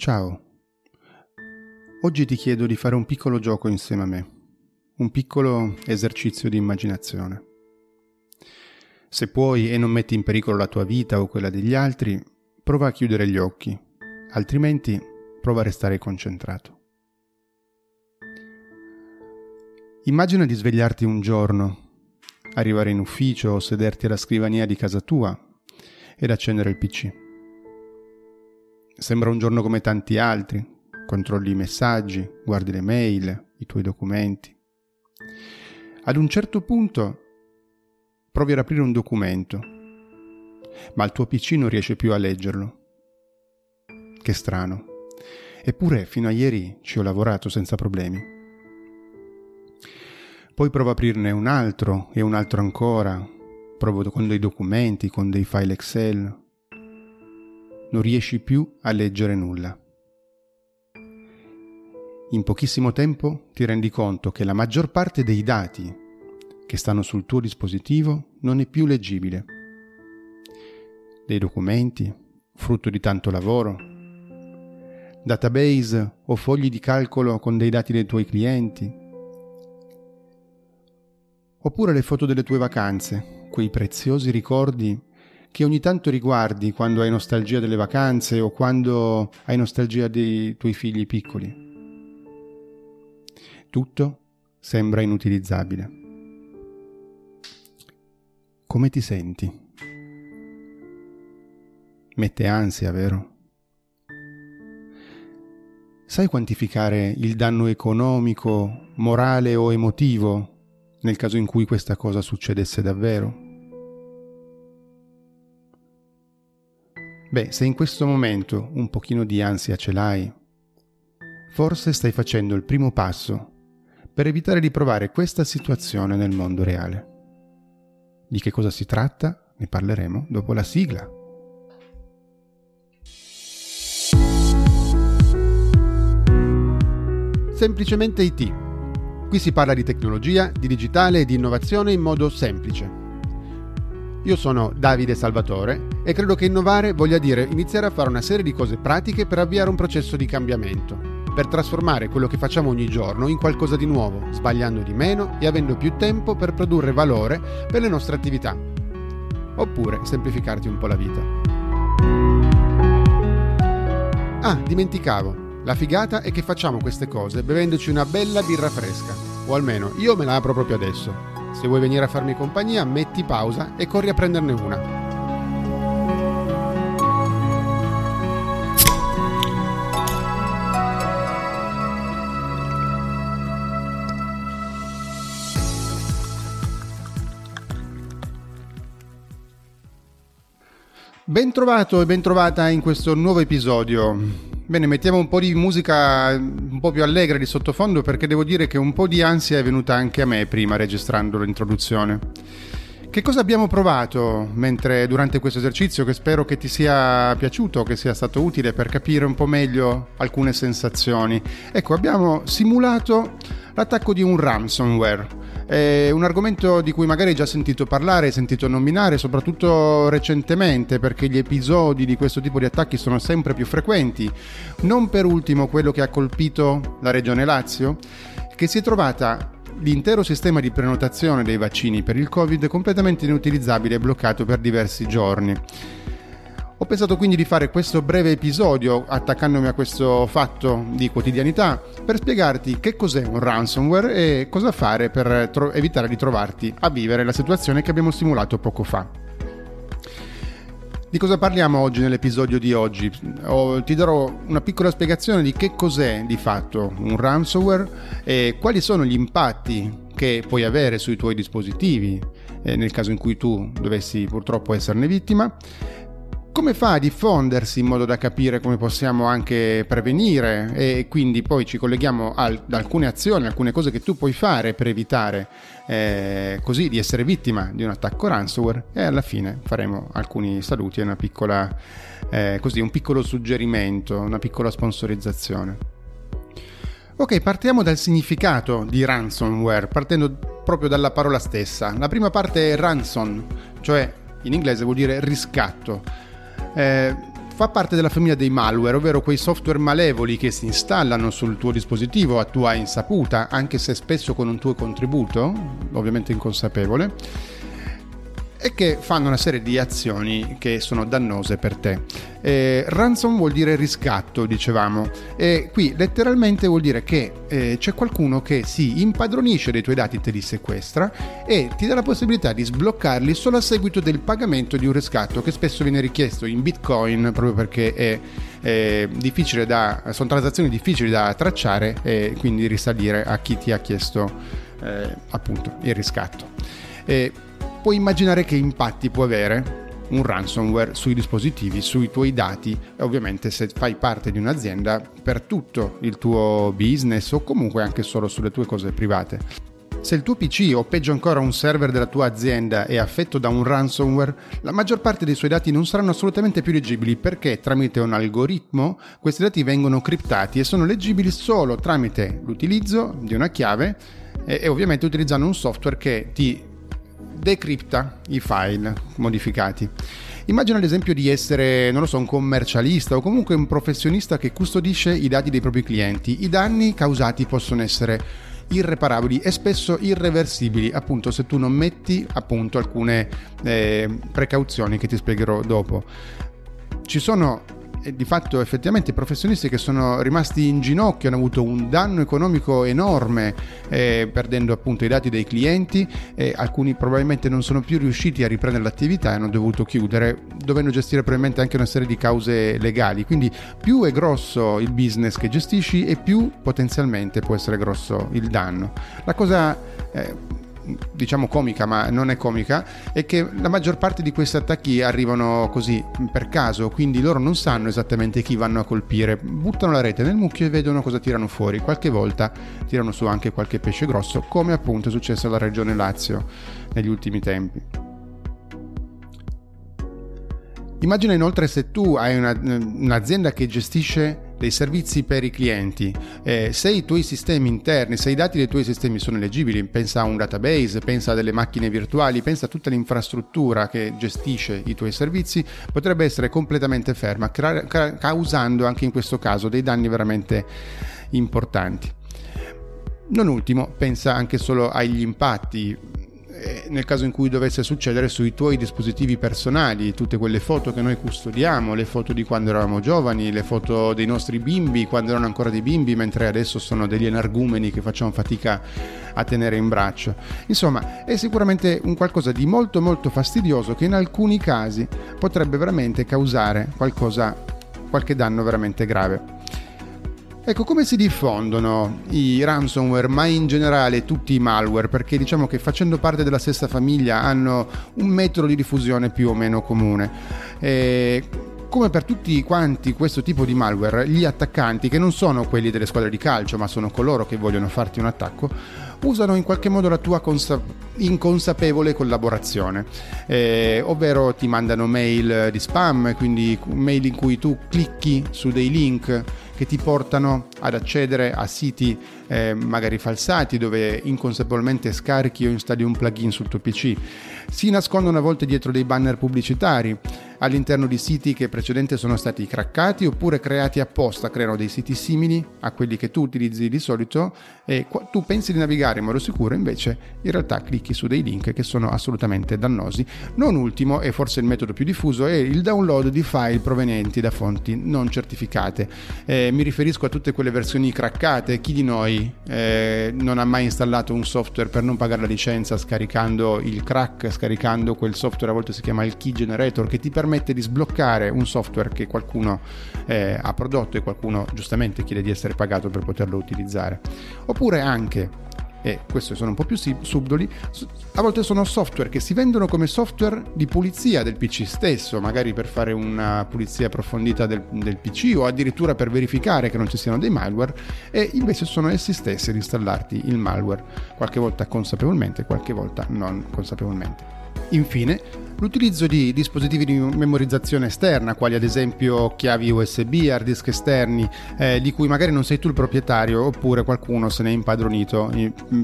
Ciao. Oggi ti chiedo di fare un piccolo gioco insieme a me, un piccolo esercizio di immaginazione. Se puoi e non metti in pericolo la tua vita o quella degli altri, prova a chiudere gli occhi, altrimenti prova a restare concentrato. Immagina di svegliarti un giorno, arrivare in ufficio o sederti alla scrivania di casa tua ed accendere il PC. Sembra un giorno come tanti altri, controlli i messaggi, guardi le mail, i tuoi documenti. Ad un certo punto provi ad aprire un documento, ma il tuo PC non riesce più a leggerlo. Che strano. Eppure fino a ieri ci ho lavorato senza problemi. Poi provo ad aprirne un altro e un altro ancora. Provo con dei documenti, con dei file Excel, non riesci più a leggere nulla. In pochissimo tempo ti rendi conto che la maggior parte dei dati che stanno sul tuo dispositivo non è più leggibile. Dei documenti, frutto di tanto lavoro, database o fogli di calcolo con dei dati dei tuoi clienti, oppure le foto delle tue vacanze, quei preziosi ricordi che ogni tanto riguardi quando hai nostalgia delle vacanze o quando hai nostalgia dei tuoi figli piccoli. Tutto sembra inutilizzabile. Come ti senti? Mette ansia, vero? Sai quantificare il danno economico, morale o emotivo nel caso in cui questa cosa succedesse davvero? Beh, se in questo momento un pochino di ansia ce l'hai, forse stai facendo il primo passo per evitare di provare questa situazione nel mondo reale. Di che cosa si tratta? Ne parleremo dopo la sigla. Semplicemente IT. Qui si parla di tecnologia, di digitale e di innovazione in modo semplice io sono Davide Salvatore e credo che innovare voglia dire iniziare a fare una serie di cose pratiche per avviare un processo di cambiamento, per trasformare quello che facciamo ogni giorno in qualcosa di nuovo, sbagliando di meno e avendo più tempo per produrre valore per le nostre attività. Oppure semplificarti un po' la vita. Ah, dimenticavo. La figata è che facciamo queste cose bevendoci una bella birra fresca. O almeno io me la apro proprio adesso. Se vuoi venire a farmi compagnia, metti pausa e corri a prenderne una. Ben trovato e ben trovata in questo nuovo episodio. Bene, mettiamo un po' di musica un po' più allegra di sottofondo perché devo dire che un po' di ansia è venuta anche a me prima registrando l'introduzione. Che cosa abbiamo provato mentre durante questo esercizio che spero che ti sia piaciuto, che sia stato utile per capire un po' meglio alcune sensazioni? Ecco, abbiamo simulato l'attacco di un ransomware è un argomento di cui magari hai già sentito parlare, sentito nominare, soprattutto recentemente, perché gli episodi di questo tipo di attacchi sono sempre più frequenti. Non per ultimo quello che ha colpito la regione Lazio, che si è trovata l'intero sistema di prenotazione dei vaccini per il Covid completamente inutilizzabile e bloccato per diversi giorni. Ho pensato quindi di fare questo breve episodio attaccandomi a questo fatto di quotidianità per spiegarti che cos'è un ransomware e cosa fare per tro- evitare di trovarti a vivere la situazione che abbiamo simulato poco fa. Di cosa parliamo oggi nell'episodio di oggi? Oh, ti darò una piccola spiegazione di che cos'è di fatto un ransomware e quali sono gli impatti che puoi avere sui tuoi dispositivi eh, nel caso in cui tu dovessi purtroppo esserne vittima come fa a diffondersi in modo da capire come possiamo anche prevenire e quindi poi ci colleghiamo ad alcune azioni, alcune cose che tu puoi fare per evitare eh, così di essere vittima di un attacco ransomware e alla fine faremo alcuni saluti e piccola, eh, così, un piccolo suggerimento, una piccola sponsorizzazione. Ok, partiamo dal significato di ransomware, partendo proprio dalla parola stessa. La prima parte è ransom, cioè in inglese vuol dire riscatto. Eh, fa parte della famiglia dei malware, ovvero quei software malevoli che si installano sul tuo dispositivo a tua insaputa, anche se spesso con un tuo contributo, ovviamente inconsapevole e che fanno una serie di azioni che sono dannose per te. Eh, ransom vuol dire riscatto, dicevamo, e qui letteralmente vuol dire che eh, c'è qualcuno che si impadronisce dei tuoi dati, te li sequestra e ti dà la possibilità di sbloccarli solo a seguito del pagamento di un riscatto che spesso viene richiesto in bitcoin proprio perché è eh, difficile da, sono transazioni difficili da tracciare e quindi risalire a chi ti ha chiesto eh, appunto il riscatto. E puoi immaginare che impatti può avere un ransomware sui dispositivi, sui tuoi dati e ovviamente se fai parte di un'azienda per tutto il tuo business o comunque anche solo sulle tue cose private. Se il tuo PC o peggio ancora un server della tua azienda è affetto da un ransomware, la maggior parte dei suoi dati non saranno assolutamente più leggibili perché tramite un algoritmo questi dati vengono criptati e sono leggibili solo tramite l'utilizzo di una chiave e, e ovviamente utilizzando un software che ti decripta i file modificati. Immagina ad esempio di essere, non lo so, un commercialista o comunque un professionista che custodisce i dati dei propri clienti. I danni causati possono essere irreparabili e spesso irreversibili, appunto se tu non metti appunto alcune eh, precauzioni che ti spiegherò dopo. Ci sono di fatto effettivamente i professionisti che sono rimasti in ginocchio hanno avuto un danno economico enorme eh, perdendo appunto i dati dei clienti e alcuni probabilmente non sono più riusciti a riprendere l'attività e hanno dovuto chiudere dovendo gestire probabilmente anche una serie di cause legali. Quindi più è grosso il business che gestisci e più potenzialmente può essere grosso il danno. La cosa eh, diciamo comica, ma non è comica, è che la maggior parte di questi attacchi arrivano così per caso, quindi loro non sanno esattamente chi vanno a colpire, buttano la rete nel mucchio e vedono cosa tirano fuori. Qualche volta tirano su anche qualche pesce grosso, come appunto è successo alla regione Lazio negli ultimi tempi. Immagina inoltre se tu hai una, un'azienda che gestisce dei servizi per i clienti. Eh, se i tuoi sistemi interni, se i dati dei tuoi sistemi sono leggibili, pensa a un database, pensa a delle macchine virtuali, pensa a tutta l'infrastruttura che gestisce i tuoi servizi, potrebbe essere completamente ferma, ca- ca- causando anche in questo caso dei danni veramente importanti. Non ultimo, pensa anche solo agli impatti nel caso in cui dovesse succedere sui tuoi dispositivi personali, tutte quelle foto che noi custodiamo, le foto di quando eravamo giovani, le foto dei nostri bimbi quando erano ancora dei bimbi, mentre adesso sono degli energumeni che facciamo fatica a tenere in braccio. Insomma, è sicuramente un qualcosa di molto molto fastidioso che in alcuni casi potrebbe veramente causare qualcosa, qualche danno veramente grave. Ecco, come si diffondono i ransomware, ma in generale tutti i malware? Perché diciamo che facendo parte della stessa famiglia hanno un metodo di diffusione più o meno comune. E come per tutti quanti questo tipo di malware, gli attaccanti, che non sono quelli delle squadre di calcio, ma sono coloro che vogliono farti un attacco, usano in qualche modo la tua consa- inconsapevole collaborazione, eh, ovvero ti mandano mail di spam, quindi mail in cui tu clicchi su dei link che ti portano ad accedere a siti eh, magari falsati dove inconsapevolmente scarichi o installi un plugin sul tuo PC. Si nascondono a volte dietro dei banner pubblicitari all'interno di siti che precedente sono stati craccati oppure creati apposta, creano dei siti simili a quelli che tu utilizzi di solito e tu pensi di navigare in modo sicuro, invece in realtà clicchi su dei link che sono assolutamente dannosi. Non ultimo, e forse il metodo più diffuso, è il download di file provenienti da fonti non certificate. Eh, mi riferisco a tutte quelle versioni craccate, chi di noi eh, non ha mai installato un software per non pagare la licenza scaricando il crack, scaricando quel software, a volte si chiama il key generator, che ti permette permette di sbloccare un software che qualcuno eh, ha prodotto e qualcuno giustamente chiede di essere pagato per poterlo utilizzare. Oppure anche e questi sono un po' più subdoli, a volte sono software che si vendono come software di pulizia del PC stesso, magari per fare una pulizia approfondita del, del, PC o addirittura per verificare che non ci siano dei malware e invece sono essi stessi ad installarti il malware, qualche volta consapevolmente, qualche volta non consapevolmente. Infine, l'utilizzo di dispositivi di memorizzazione esterna, quali ad esempio chiavi USB, hard disk esterni, eh, di cui magari non sei tu il proprietario oppure qualcuno se ne è impadronito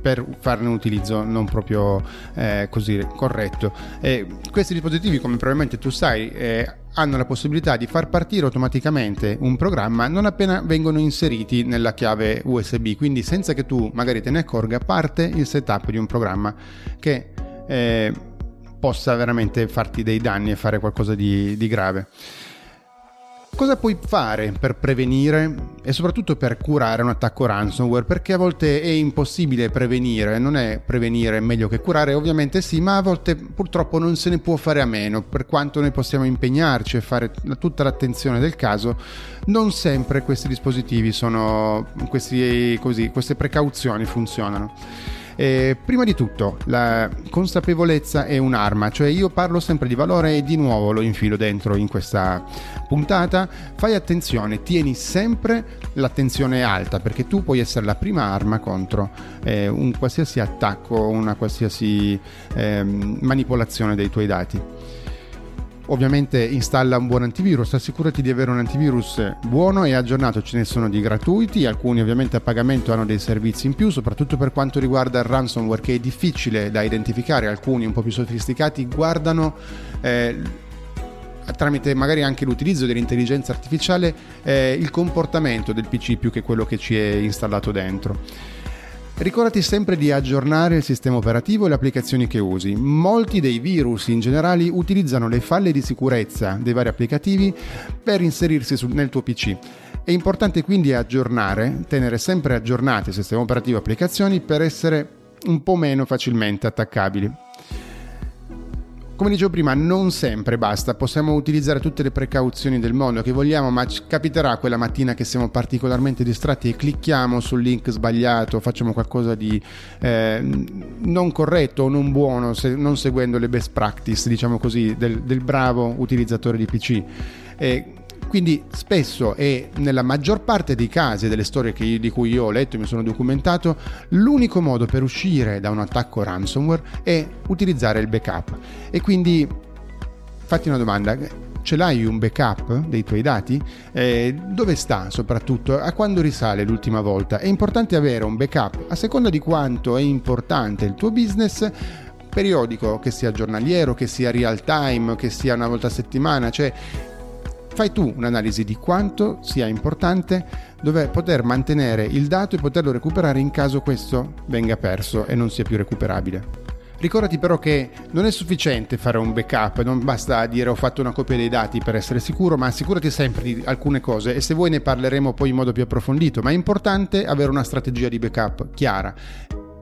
per farne un utilizzo non proprio eh, così corretto. E questi dispositivi, come probabilmente tu sai, eh, hanno la possibilità di far partire automaticamente un programma non appena vengono inseriti nella chiave USB, quindi senza che tu magari te ne accorga parte il setup di un programma che eh, possa veramente farti dei danni e fare qualcosa di, di grave. Cosa puoi fare per prevenire e soprattutto per curare un attacco ransomware? Perché a volte è impossibile prevenire, non è prevenire meglio che curare, ovviamente sì, ma a volte purtroppo non se ne può fare a meno, per quanto noi possiamo impegnarci e fare tutta l'attenzione del caso, non sempre questi dispositivi sono, questi, così, queste precauzioni funzionano. Eh, prima di tutto, la consapevolezza è un'arma, cioè io parlo sempre di valore e di nuovo lo infilo dentro in questa puntata. Fai attenzione, tieni sempre l'attenzione alta perché tu puoi essere la prima arma contro eh, un qualsiasi attacco, una qualsiasi eh, manipolazione dei tuoi dati. Ovviamente installa un buon antivirus, assicurati di avere un antivirus buono e aggiornato, ce ne sono di gratuiti, alcuni ovviamente a pagamento hanno dei servizi in più, soprattutto per quanto riguarda il ransomware che è difficile da identificare, alcuni un po' più sofisticati guardano eh, tramite magari anche l'utilizzo dell'intelligenza artificiale eh, il comportamento del PC più che quello che ci è installato dentro. Ricordati sempre di aggiornare il sistema operativo e le applicazioni che usi. Molti dei virus in generale utilizzano le falle di sicurezza dei vari applicativi per inserirsi nel tuo PC. È importante quindi aggiornare, tenere sempre aggiornati il sistema operativo e applicazioni per essere un po' meno facilmente attaccabili. Come dicevo prima, non sempre basta, possiamo utilizzare tutte le precauzioni del mondo che vogliamo, ma ci capiterà quella mattina che siamo particolarmente distratti e clicchiamo sul link sbagliato, facciamo qualcosa di eh, non corretto o non buono, se, non seguendo le best practice, diciamo così, del, del bravo utilizzatore di PC. E quindi spesso e nella maggior parte dei casi delle storie che, di cui io ho letto e mi sono documentato, l'unico modo per uscire da un attacco ransomware è utilizzare il backup. E quindi fatti una domanda, ce l'hai un backup dei tuoi dati? Eh, dove sta soprattutto? A quando risale l'ultima volta? È importante avere un backup a seconda di quanto è importante il tuo business periodico, che sia giornaliero, che sia real time, che sia una volta a settimana, cioè fai tu un'analisi di quanto sia importante dove poter mantenere il dato e poterlo recuperare in caso questo venga perso e non sia più recuperabile. Ricordati però che non è sufficiente fare un backup, non basta dire ho fatto una copia dei dati per essere sicuro, ma assicurati sempre di alcune cose e se vuoi ne parleremo poi in modo più approfondito, ma è importante avere una strategia di backup chiara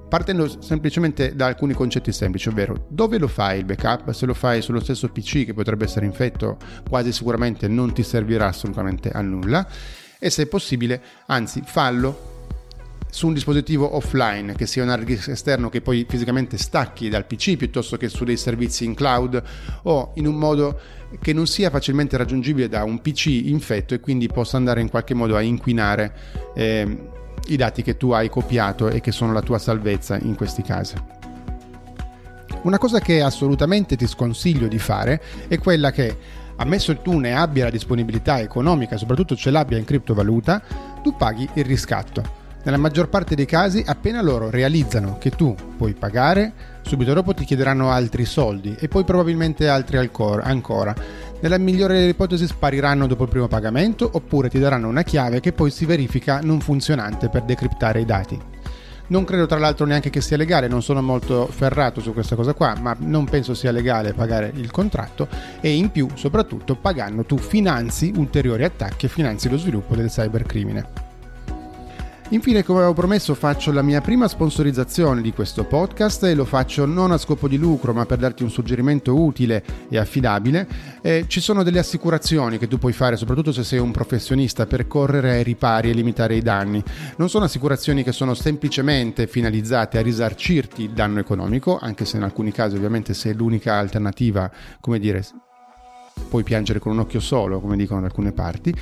partendo semplicemente da alcuni concetti semplici, ovvero dove lo fai il backup? Se lo fai sullo stesso PC che potrebbe essere infetto, quasi sicuramente non ti servirà assolutamente a nulla e se è possibile, anzi, fallo su un dispositivo offline, che sia un hard disk esterno che poi fisicamente stacchi dal PC piuttosto che su dei servizi in cloud o in un modo che non sia facilmente raggiungibile da un PC infetto e quindi possa andare in qualche modo a inquinare eh, i dati che tu hai copiato e che sono la tua salvezza in questi casi. Una cosa che assolutamente ti sconsiglio di fare è quella che, ammesso tu ne abbia la disponibilità economica, soprattutto ce l'abbia in criptovaluta, tu paghi il riscatto. Nella maggior parte dei casi, appena loro realizzano che tu puoi pagare, subito dopo ti chiederanno altri soldi e poi probabilmente altri ancora nella migliore delle ipotesi spariranno dopo il primo pagamento oppure ti daranno una chiave che poi si verifica non funzionante per decriptare i dati. Non credo tra l'altro neanche che sia legale, non sono molto ferrato su questa cosa qua, ma non penso sia legale pagare il contratto e in più soprattutto pagando tu finanzi ulteriori attacchi e finanzi lo sviluppo del cybercrimine. Infine, come avevo promesso, faccio la mia prima sponsorizzazione di questo podcast e lo faccio non a scopo di lucro, ma per darti un suggerimento utile e affidabile. Eh, ci sono delle assicurazioni che tu puoi fare, soprattutto se sei un professionista, per correre ai ripari e limitare i danni. Non sono assicurazioni che sono semplicemente finalizzate a risarcirti il danno economico, anche se in alcuni casi ovviamente se è l'unica alternativa, come dire, puoi piangere con un occhio solo, come dicono da alcune parti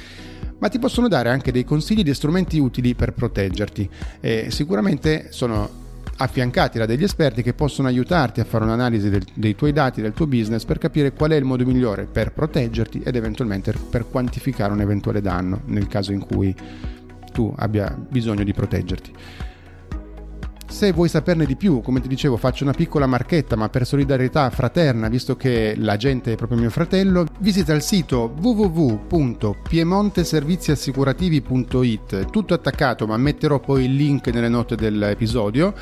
ma ti possono dare anche dei consigli di strumenti utili per proteggerti. E sicuramente sono affiancati da degli esperti che possono aiutarti a fare un'analisi del, dei tuoi dati, del tuo business per capire qual è il modo migliore per proteggerti ed eventualmente per quantificare un eventuale danno nel caso in cui tu abbia bisogno di proteggerti. Se vuoi saperne di più, come ti dicevo, faccio una piccola marchetta, ma per solidarietà fraterna, visto che la gente è proprio mio fratello, visita il sito www.piemonteserviziassicurativi.it, tutto attaccato, ma metterò poi il link nelle note dell'episodio,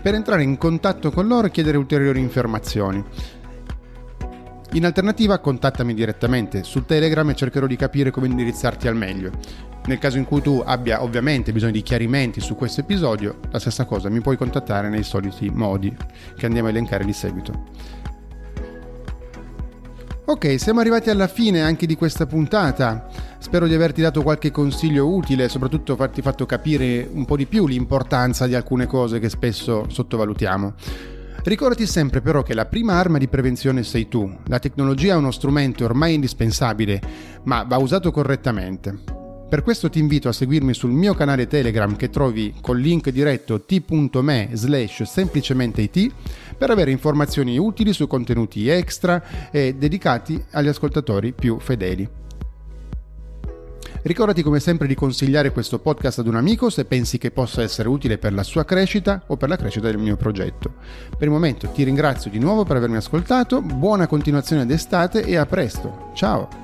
per entrare in contatto con loro e chiedere ulteriori informazioni. In alternativa contattami direttamente su Telegram e cercherò di capire come indirizzarti al meglio. Nel caso in cui tu abbia ovviamente bisogno di chiarimenti su questo episodio, la stessa cosa, mi puoi contattare nei soliti modi che andiamo a elencare di seguito. Ok, siamo arrivati alla fine anche di questa puntata. Spero di averti dato qualche consiglio utile, soprattutto farti fatto capire un po' di più l'importanza di alcune cose che spesso sottovalutiamo. Ricordati sempre però che la prima arma di prevenzione sei tu. La tecnologia è uno strumento ormai indispensabile, ma va usato correttamente. Per questo ti invito a seguirmi sul mio canale Telegram che trovi col link diretto t.me slash semplicemente it per avere informazioni utili su contenuti extra e dedicati agli ascoltatori più fedeli. Ricordati come sempre di consigliare questo podcast ad un amico se pensi che possa essere utile per la sua crescita o per la crescita del mio progetto. Per il momento ti ringrazio di nuovo per avermi ascoltato, buona continuazione d'estate e a presto. Ciao!